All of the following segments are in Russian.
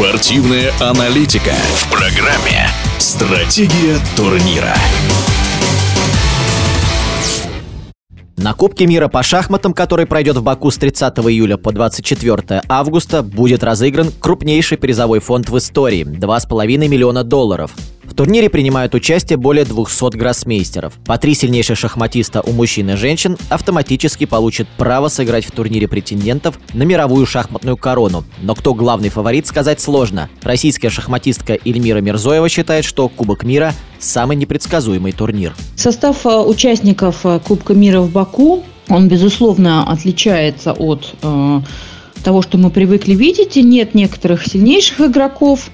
Спортивная аналитика в программе «Стратегия турнира». На Кубке мира по шахматам, который пройдет в Баку с 30 июля по 24 августа, будет разыгран крупнейший призовой фонд в истории – 2,5 миллиона долларов. В турнире принимают участие более 200 гроссмейстеров. По три сильнейших шахматиста у мужчин и женщин автоматически получат право сыграть в турнире претендентов на мировую шахматную корону. Но кто главный фаворит, сказать сложно. Российская шахматистка Эльмира Мирзоева считает, что Кубок мира – самый непредсказуемый турнир. Состав э, участников э, Кубка мира в Баку он, безусловно, отличается от э, того, что мы привыкли видеть. Нет некоторых сильнейших игроков,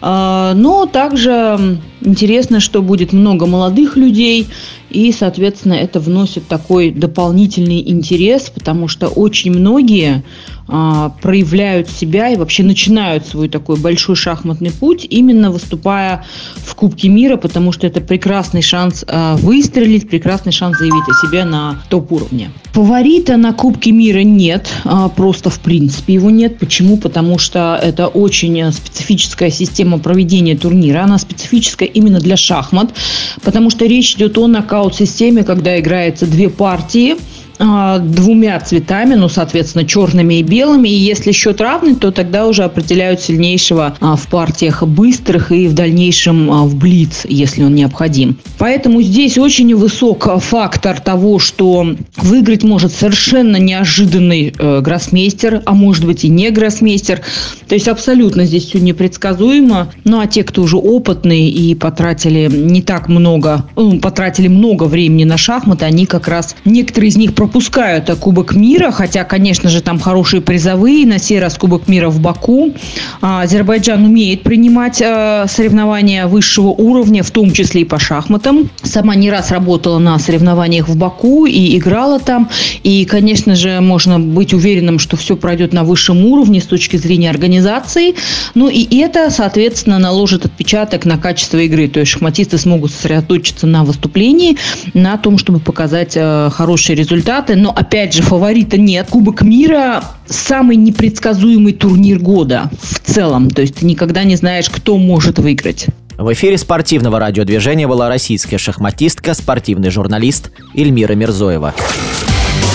э, но также интересно, что будет много молодых людей, и, соответственно, это вносит такой дополнительный интерес, потому что очень многие а, проявляют себя и вообще начинают свой такой большой шахматный путь, именно выступая в Кубке мира, потому что это прекрасный шанс а, выстрелить, прекрасный шанс заявить о себе на топ-уровне. Фаворита на Кубке мира нет, а, просто в принципе его нет. Почему? Потому что это очень специфическая система проведения турнира, она специфическая именно для шахмат, потому что речь идет о нокаут-системе, когда играется две партии – двумя цветами, ну, соответственно, черными и белыми. И если счет равный, то тогда уже определяют сильнейшего а, в партиях быстрых и в дальнейшем а, в блиц, если он необходим. Поэтому здесь очень высок фактор того, что выиграть может совершенно неожиданный э, гроссмейстер, а может быть и не гроссмейстер. То есть абсолютно здесь все непредсказуемо. Ну, а те, кто уже опытные и потратили не так много, ну, потратили много времени на шахматы, они как раз, некоторые из них пропускают Кубок мира, хотя, конечно же, там хорошие призовые. На сей раз Кубок мира в Баку. А, Азербайджан умеет принимать а, соревнования высшего уровня, в том числе и по шахматам. Сама не раз работала на соревнованиях в Баку и играла там. И, конечно же, можно быть уверенным, что все пройдет на высшем уровне с точки зрения организации. Ну и это, соответственно, наложит отпечаток на качество игры. То есть шахматисты смогут сосредоточиться на выступлении, на том, чтобы показать а, хороший результат результаты, но опять же фаворита нет. Кубок мира самый непредсказуемый турнир года в целом. То есть ты никогда не знаешь, кто может выиграть. В эфире спортивного радиодвижения была российская шахматистка, спортивный журналист Эльмира Мирзоева.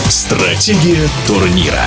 Стратегия турнира.